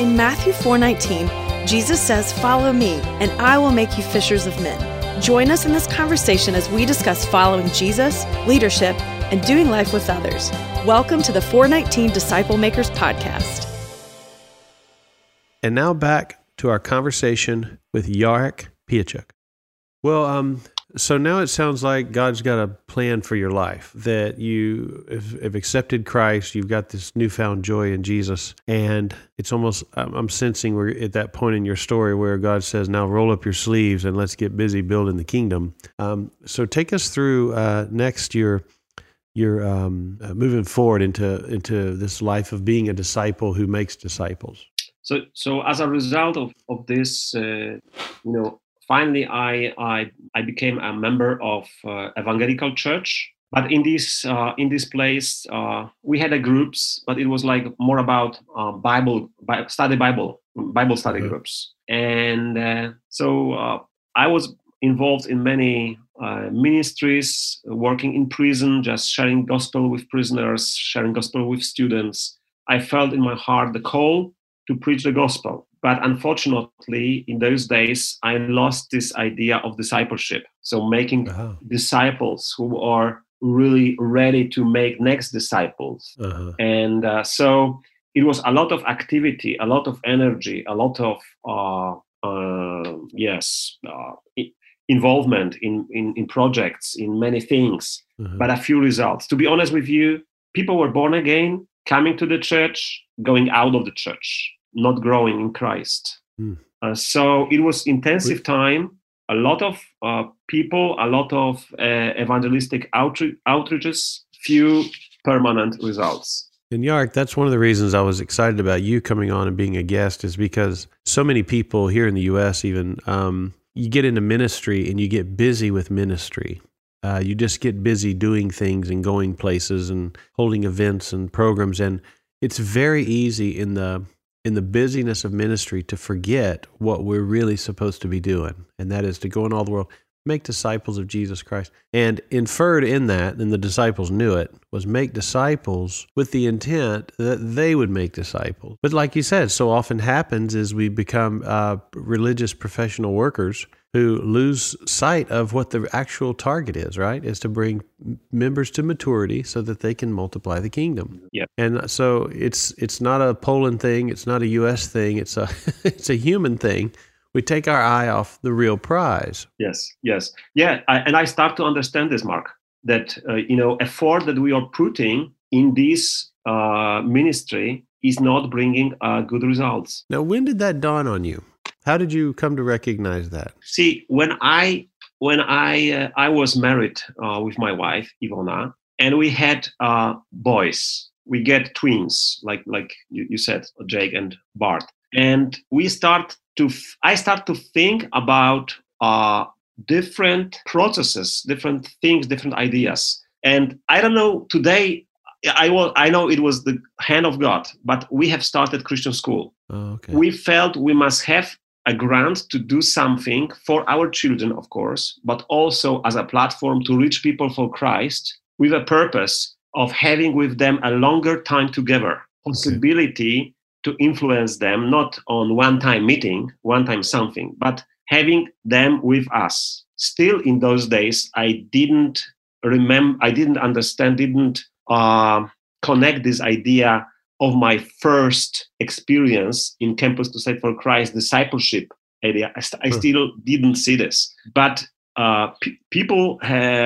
In Matthew 4:19, Jesus says, "Follow me, and I will make you fishers of men." Join us in this conversation as we discuss following Jesus, leadership, and doing life with others. Welcome to the 419 Disciple Makers podcast. And now back to our conversation with Yarek Piachuk. Well, um, so now it sounds like God's got a plan for your life, that you have accepted Christ, you've got this newfound joy in Jesus. And it's almost, I'm sensing we're at that point in your story where God says, now roll up your sleeves and let's get busy building the kingdom. Um, so take us through uh, next your you're um, uh, moving forward into into this life of being a disciple who makes disciples. So, so as a result of of this, uh, you know, finally I, I, I became a member of uh, evangelical church. But in this uh, in this place, uh, we had a groups, but it was like more about uh, Bible, Bible, study Bible Bible study mm-hmm. groups, and uh, so uh, I was involved in many ministries, working in prison, just sharing gospel with prisoners, sharing gospel with students. I felt in my heart the call to preach the gospel but unfortunately, in those days, I lost this idea of discipleship. So making uh-huh. disciples who are really ready to make next disciples. Uh-huh. And uh, so it was a lot of activity, a lot of energy, a lot of, uh, uh, yes, uh, involvement in, in, in, projects, in many things, uh-huh. but a few results. To be honest with you, people were born again, coming to the church, going out of the church not growing in Christ. Mm. Uh, so it was intensive time, a lot of uh, people, a lot of uh, evangelistic outre- outreaches, few permanent results. And Yark, that's one of the reasons I was excited about you coming on and being a guest is because so many people here in the U.S. even um, you get into ministry and you get busy with ministry. Uh, you just get busy doing things and going places and holding events and programs, and it's very easy in the in the busyness of ministry to forget what we're really supposed to be doing, and that is to go in all the world, make disciples of Jesus Christ. And inferred in that, and the disciples knew it, was make disciples with the intent that they would make disciples. But like you said, so often happens is we become uh, religious professional workers who lose sight of what the actual target is, right? Is to bring members to maturity so that they can multiply the kingdom. Yeah. And so it's it's not a Poland thing, it's not a US thing, it's a it's a human thing. We take our eye off the real prize. Yes, yes. Yeah, I, and I start to understand this Mark that uh, you know effort that we are putting in this uh, ministry is not bringing uh, good results. Now, when did that dawn on you? How did you come to recognize that? See, when I when I uh, I was married uh, with my wife Ivona, and we had uh, boys. We get twins, like like you, you said, Jake and Bart, and we start to. F- I start to think about uh, different processes, different things, different ideas. And I don't know today. I was I know it was the hand of God, but we have started Christian school. Oh, okay. We felt we must have a grant to do something for our children, of course, but also as a platform to reach people for Christ with a purpose of having with them a longer time together, possibility okay. to influence them not on one time meeting, one time something, but having them with us. Still, in those days, I didn't remember, I didn't understand, didn't uh, connect this idea of my first experience in Campus Crusade for Christ discipleship area. I, st- I still didn't see this, but uh, p- people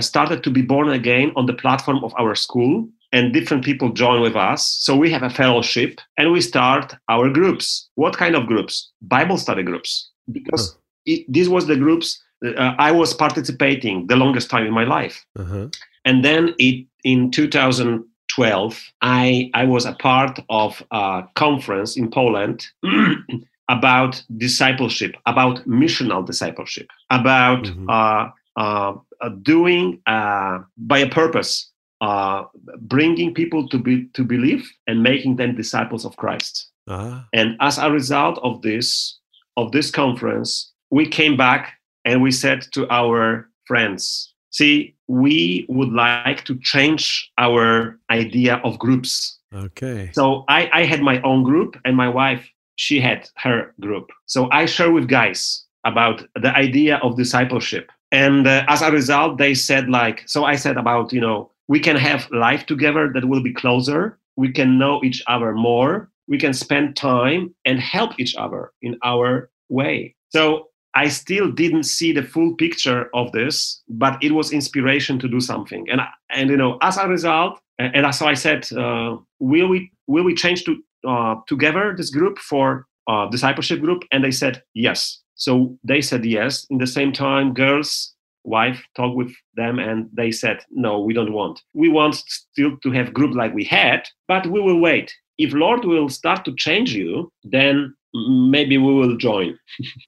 started to be born again on the platform of our school, and different people join with us. So we have a fellowship, and we start our groups. What kind of groups? Bible study groups, because huh. it, this was the groups uh, I was participating the longest time in my life. Uh-huh. And then it in 2000 12, I, I was a part of a conference in Poland about discipleship, about missional discipleship, about mm-hmm. uh, uh, uh, doing uh, by a purpose, uh, bringing people to be to believe and making them disciples of Christ. Uh-huh. And as a result of this of this conference, we came back and we said to our friends, See, we would like to change our idea of groups. Okay. So I, I had my own group, and my wife she had her group. So I share with guys about the idea of discipleship. And uh, as a result, they said like, so I said about, you know, we can have life together that will be closer. We can know each other more. We can spend time and help each other in our way. So I still didn't see the full picture of this, but it was inspiration to do something. And and you know, as a result, and so I said, uh, will we will we change to uh, together this group for uh, discipleship group? And they said yes. So they said yes. In the same time, girls wife talked with them and they said no we don't want we want still to have group like we had but we will wait if lord will start to change you then maybe we will join.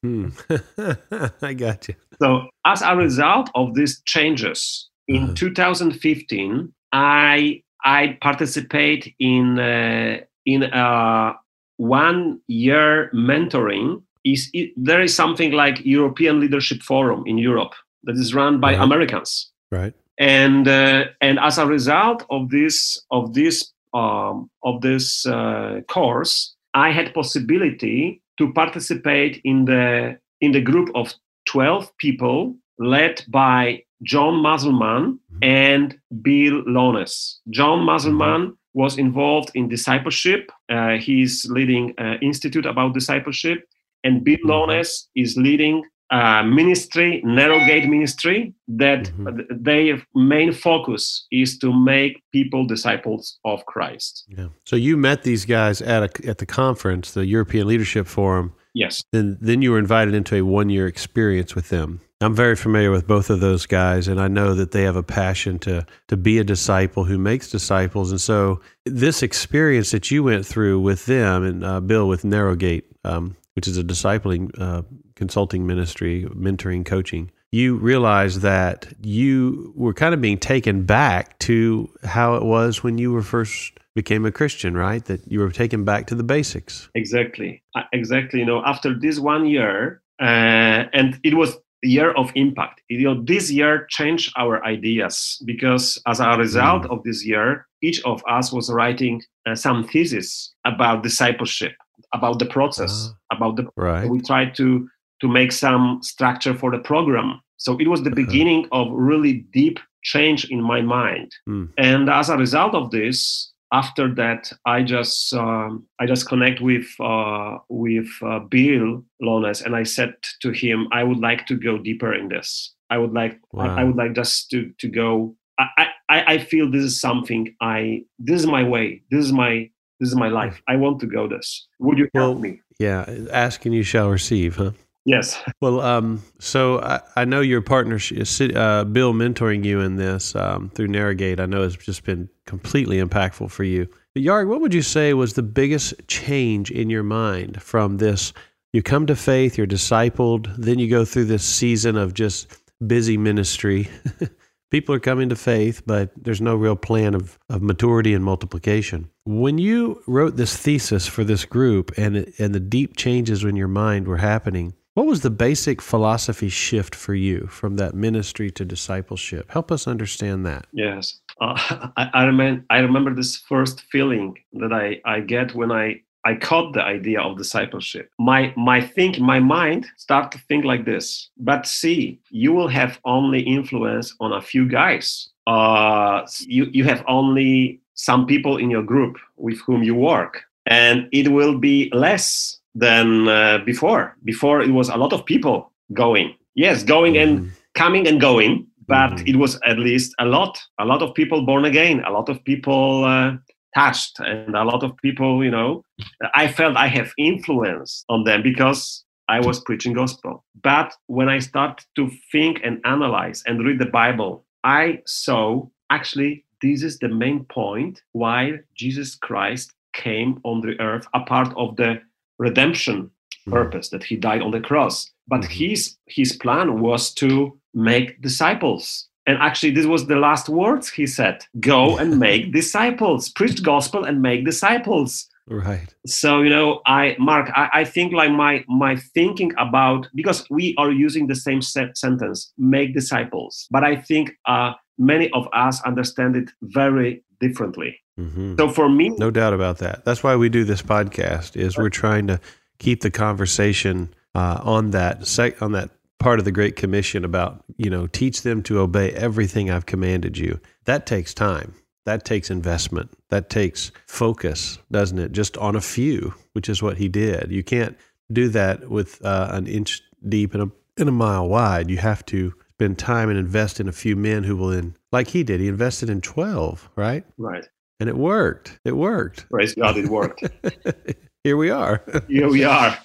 hmm. I got you. So, as a result of these changes in uh-huh. 2015, I I participate in uh, in a one year mentoring. Is it, there is something like European Leadership Forum in Europe that is run by right. Americans, right? And uh, and as a result of this of this um, of this uh, course, I had possibility to participate in the in the group of 12 people led by John Musselman mm-hmm. and Bill Lones. John Musselman mm-hmm. was involved in discipleship. Uh, he's leading an institute about discipleship, and Bill mm-hmm. Lones is leading uh, ministry, Narrowgate ministry, that mm-hmm. their main focus is to make people disciples of Christ. Yeah. So you met these guys at a, at the conference, the European Leadership Forum. Yes. Then then you were invited into a one year experience with them. I'm very familiar with both of those guys, and I know that they have a passion to to be a disciple who makes disciples. And so, this experience that you went through with them and uh, Bill with Narrowgate, um, which is a discipling uh, consulting ministry, mentoring, coaching, you realized that you were kind of being taken back to how it was when you were first became a Christian, right? That you were taken back to the basics. Exactly. Uh, exactly. You know, after this one year, uh, and it was a year of impact. You know, this year changed our ideas because as a result mm. of this year, each of us was writing uh, some thesis about discipleship about the process, uh, about the. Right. We tried to to make some structure for the program. So it was the uh-huh. beginning of really deep change in my mind. Mm. And as a result of this, after that, I just um, I just connect with uh, with uh, Bill Lones, and I said to him, I would like to go deeper in this. I would like wow. I, I, would like just to to go. I, I I feel this is something I this is my way. This is my this is my life. I want to go this. Would you help well, me? Yeah, ask and you shall receive, huh? Yes. Well, um, so I, I, know your partner, uh, Bill, mentoring you in this um, through Narrowgate. I know has just been completely impactful for you. But Yarg, what would you say was the biggest change in your mind from this? You come to faith, you're discipled, then you go through this season of just busy ministry. People are coming to faith, but there's no real plan of, of maturity and multiplication. When you wrote this thesis for this group and, and the deep changes in your mind were happening, what was the basic philosophy shift for you from that ministry to discipleship? Help us understand that. Yes. Uh, I, I, remember, I remember this first feeling that I, I get when I I caught the idea of discipleship. My my think my mind start to think like this. But see, you will have only influence on a few guys. Uh, you you have only some people in your group with whom you work, and it will be less than uh, before. Before it was a lot of people going. Yes, going mm-hmm. and coming and going, but mm-hmm. it was at least a lot. A lot of people born again. A lot of people. Uh, touched and a lot of people you know i felt i have influence on them because i was preaching gospel but when i start to think and analyze and read the bible i saw actually this is the main point why jesus christ came on the earth a part of the redemption mm-hmm. purpose that he died on the cross but mm-hmm. his his plan was to make disciples and actually, this was the last words he said go and make disciples, preach the gospel and make disciples. Right. So, you know, I, Mark, I, I think like my, my thinking about, because we are using the same sentence, make disciples, but I think uh, many of us understand it very differently. Mm-hmm. So for me, no doubt about that. That's why we do this podcast. Is we're trying to keep the conversation uh, on that sec- on that part of the Great Commission about you know teach them to obey everything I've commanded you. That takes time. That takes investment. That takes focus, doesn't it? Just on a few, which is what he did. You can't do that with uh, an inch deep and a, and a mile wide. You have to spend time and invest in a few men who will then, like he did, he invested in 12, right? Right. And it worked. It worked. Praise God, it worked. Here we are. Here we are.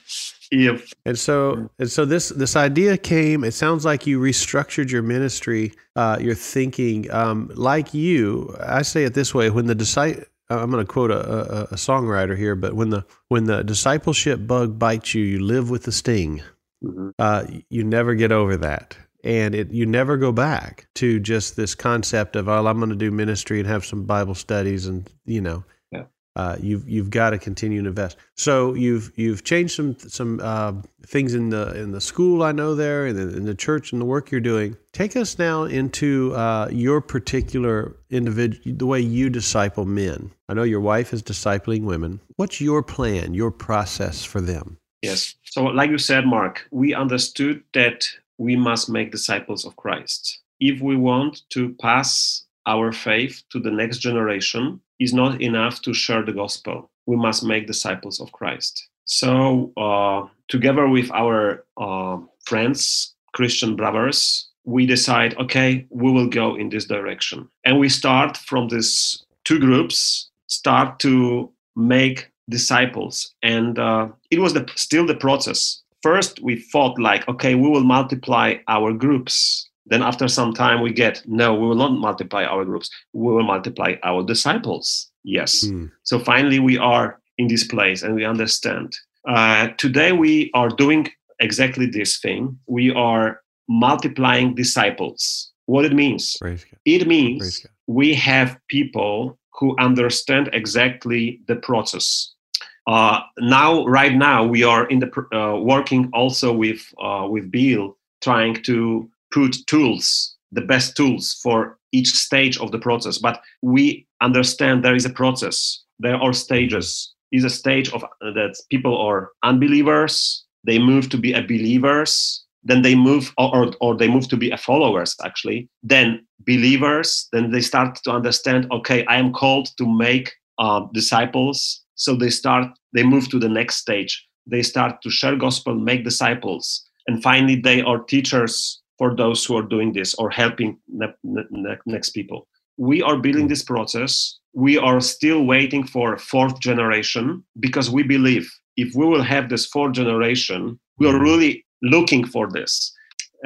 If and so and so this this idea came. It sounds like you restructured your ministry, uh, your thinking. Um, like you, I say it this way: when the disciple, I'm going to quote a, a, a, songwriter here, but when the when the discipleship bug bites you, you live with the sting. Mm-hmm. Uh, you never get over that and it you never go back to just this concept of oh I'm going to do ministry and have some Bible studies and you know yeah. uh, you've you've got to continue to invest. So you've you've changed some some uh, things in the in the school I know there in the, in the church and the work you're doing. Take us now into uh, your particular individual the way you disciple men. I know your wife is discipling women. What's your plan? Your process for them? Yes. So, like you said, Mark, we understood that we must make disciples of Christ. If we want to pass our faith to the next generation, is not enough to share the gospel. We must make disciples of Christ. So, uh, together with our uh, friends, Christian brothers, we decide, okay, we will go in this direction. And we start from these two groups, start to make disciples. And uh, it was the, still the process first we thought like okay we will multiply our groups. Then after some time we get no we will not multiply our groups. We will multiply our disciples. Yes. Mm. so finally we are in this place and we understand. Uh, today we are doing exactly this thing. We are multiplying disciples. What it means? It means we have people who understand exactly the process uh, now, right now, we are in the uh, working also with uh, with Bill, trying to put tools, the best tools for each stage of the process. But we understand there is a process. There are stages. Is a stage of uh, that people are unbelievers. They move to be a believers. Then they move, or, or they move to be a followers. Actually, then believers. Then they start to understand. Okay, I am called to make uh, disciples so they start, they move to the next stage. They start to share gospel, make disciples, and finally they are teachers for those who are doing this or helping ne- ne- next people. We are building this process. We are still waiting for fourth generation because we believe if we will have this fourth generation, we are really looking for this.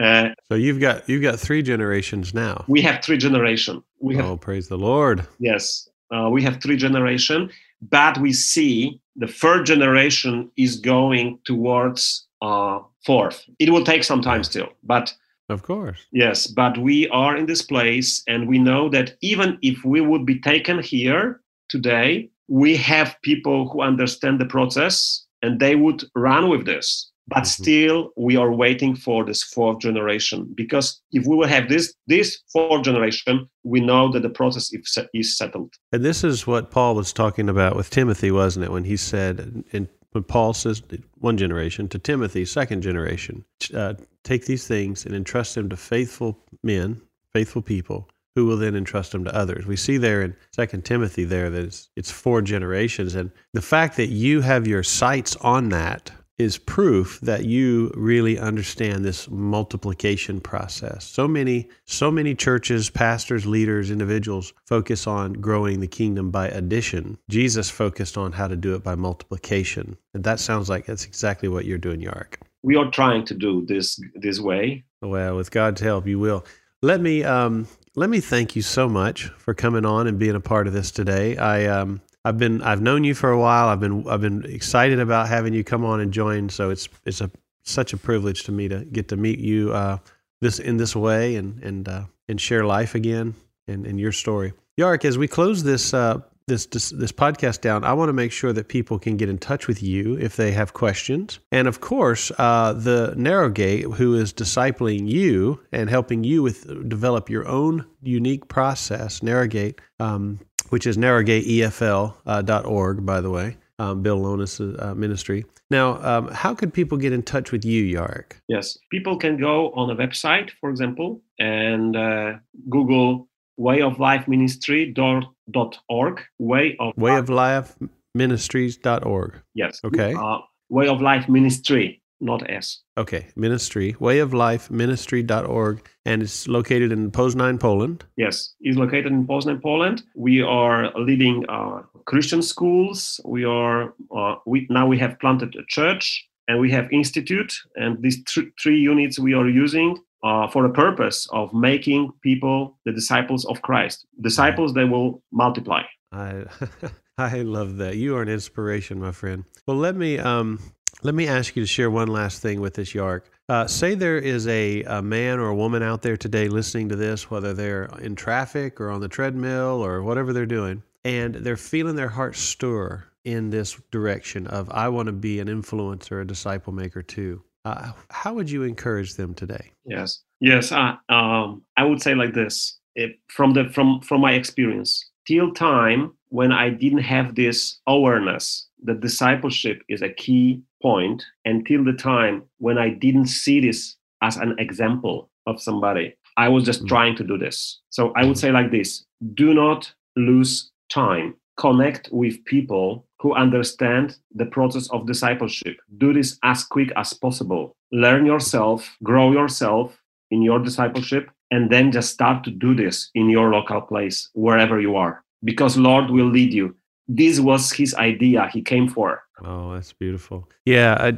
Uh, so you've got you've got three generations now. We have three generation. We have, oh, praise the Lord! Yes, uh, we have three generation, but we see the third generation is going towards uh, fourth. It will take some time still, but of course, yes. But we are in this place, and we know that even if we would be taken here today, we have people who understand the process, and they would run with this but mm-hmm. still we are waiting for this fourth generation because if we will have this this fourth generation we know that the process is settled and this is what paul was talking about with timothy wasn't it when he said and when paul says one generation to timothy second generation uh, take these things and entrust them to faithful men faithful people who will then entrust them to others. We see there in Second Timothy there that it's, it's four generations, and the fact that you have your sights on that is proof that you really understand this multiplication process. So many so many churches, pastors, leaders, individuals focus on growing the kingdom by addition. Jesus focused on how to do it by multiplication. And that sounds like that's exactly what you're doing, Yark. We are trying to do this this way. Well, with God's help, you will. Let me um, let me thank you so much for coming on and being a part of this today. I um, I've been I've known you for a while. I've been I've been excited about having you come on and join. So it's it's a such a privilege to me to get to meet you uh, this in this way and and uh, and share life again and, and your story. Yark, as we close this uh, this, this, this podcast down, I want to make sure that people can get in touch with you if they have questions. And of course, uh, the Narrowgate, who is discipling you and helping you with develop your own unique process, Narrowgate. Um, which is narrowgateefl.org, uh, by the way. um, Bill Lonis' uh, ministry. Now, um, how could people get in touch with you, Yarek? Yes, people can go on a website, for example, and uh, Google Way of Life Ministry dot org. Way of Way of Life Ministries.org. Yes. Okay. Uh, Way of Life Ministry, not S. Okay. Ministry. Way of Life Ministry.org. And it's located in Poznań, Poland. Yes, it's located in Poznań, Poland. We are leading uh, Christian schools. We are uh, we now we have planted a church and we have institute and these th- three units we are using uh, for the purpose of making people the disciples of Christ. Disciples they will multiply. I I love that. You are an inspiration, my friend. Well, let me um let me ask you to share one last thing with this Yark. Uh, say there is a, a man or a woman out there today listening to this, whether they're in traffic or on the treadmill or whatever they're doing, and they're feeling their heart stir in this direction of I want to be an influencer, a disciple maker too. Uh, how would you encourage them today? Yes, yes. Uh, um, I would say like this: from the from from my experience, till time when I didn't have this awareness that discipleship is a key point, until the time when I didn't see this as an example of somebody, I was just Mm. trying to do this. So I would say like this: Do not lose time. Connect with people who understand the process of discipleship. Do this as quick as possible. Learn yourself, grow yourself in your discipleship, and then just start to do this in your local place, wherever you are, because Lord will lead you. This was his idea, he came for. Oh, that's beautiful. Yeah, I,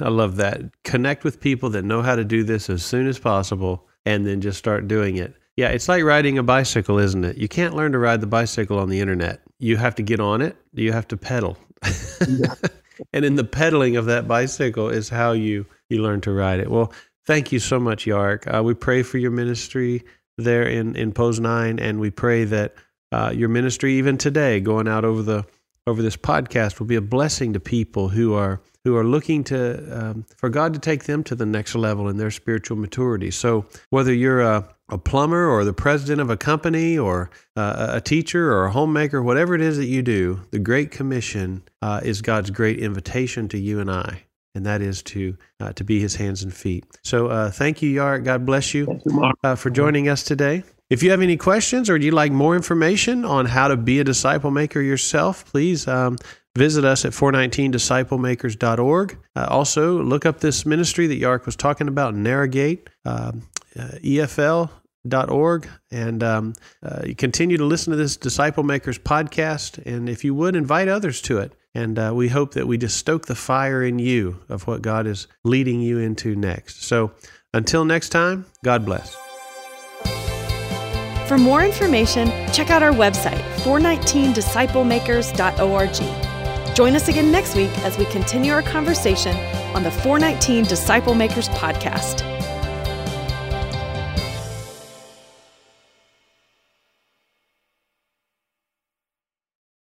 I love that. Connect with people that know how to do this as soon as possible and then just start doing it. Yeah, it's like riding a bicycle, isn't it? You can't learn to ride the bicycle on the internet. You have to get on it, you have to pedal. and in the pedaling of that bicycle is how you you learn to ride it. Well, thank you so much, Yark. Uh, we pray for your ministry there in in Poznań and we pray that uh, your ministry even today, going out over the over this podcast, will be a blessing to people who are who are looking to um, for God to take them to the next level in their spiritual maturity. So whether you're a, a plumber or the president of a company or uh, a teacher or a homemaker, whatever it is that you do, the Great Commission uh, is God's great invitation to you and I. And that is to uh, to be His hands and feet. So, uh, thank you, Yar. God bless you you, uh, for joining us today. If you have any questions or you'd like more information on how to be a disciple maker yourself, please um, visit us at 419disciplemakers.org. Uh, also, look up this ministry that Yark was talking about, Narrowgate, um, uh, EFL.org, and um, uh, you continue to listen to this Disciple Makers podcast. And if you would, invite others to it. And uh, we hope that we just stoke the fire in you of what God is leading you into next. So until next time, God bless. For more information, check out our website, 419disciplemakers.org. Join us again next week as we continue our conversation on the 419 Disciple Makers podcast.